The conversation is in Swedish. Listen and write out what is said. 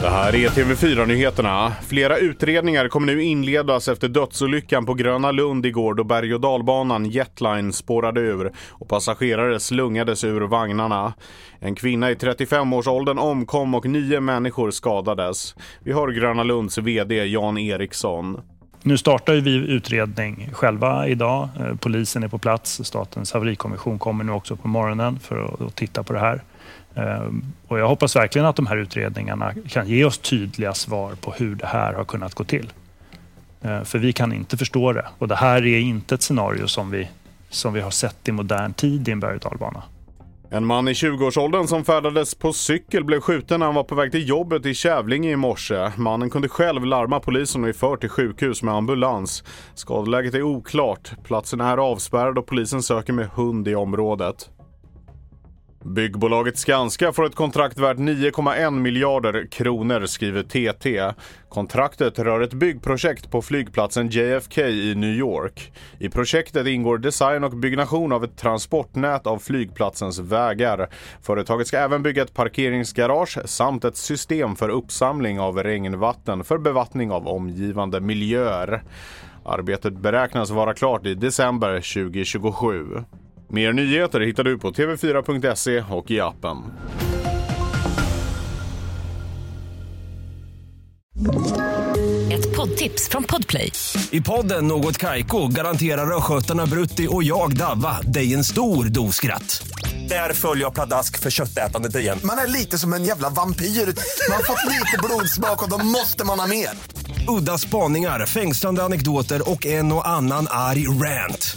Det här är TV4-nyheterna. Flera utredningar kommer nu inledas efter dödsolyckan på Gröna Lund igår då berg och dalbanan Jetline spårade ur och passagerare slungades ur vagnarna. En kvinna i 35-årsåldern omkom och nio människor skadades. Vi har Gröna Lunds VD Jan Eriksson. Nu startar vi utredning själva idag. Eh, polisen är på plats. Statens haverikommission kommer nu också på morgonen för att titta på det här. Eh, och jag hoppas verkligen att de här utredningarna kan ge oss tydliga svar på hur det här har kunnat gå till. Eh, för vi kan inte förstå det. Och det här är inte ett scenario som vi, som vi har sett i modern tid i en berg och en man i 20-årsåldern som färdades på cykel blev skjuten när han var på väg till jobbet i Kävlinge i morse. Mannen kunde själv larma polisen och är förd till sjukhus med ambulans. Skadeläget är oklart. Platsen är avspärrad och polisen söker med hund i området. Byggbolaget Skanska får ett kontrakt värt 9,1 miljarder kronor, skriver TT. Kontraktet rör ett byggprojekt på flygplatsen JFK i New York. I projektet ingår design och byggnation av ett transportnät av flygplatsens vägar. Företaget ska även bygga ett parkeringsgarage samt ett system för uppsamling av regnvatten för bevattning av omgivande miljöer. Arbetet beräknas vara klart i december 2027. Mer nyheter hittar du på tv4.se och i appen. Ett poddtips från Podplay. I podden Något Kaiko garanterar östgötarna Brutti och jag, Davva, dig en stor dos skratt. Där följer jag pladask för köttätandet igen. Man är lite som en jävla vampyr. Man har fått lite blodsmak och då måste man ha mer. Udda spaningar, fängslande anekdoter och en och annan arg rant.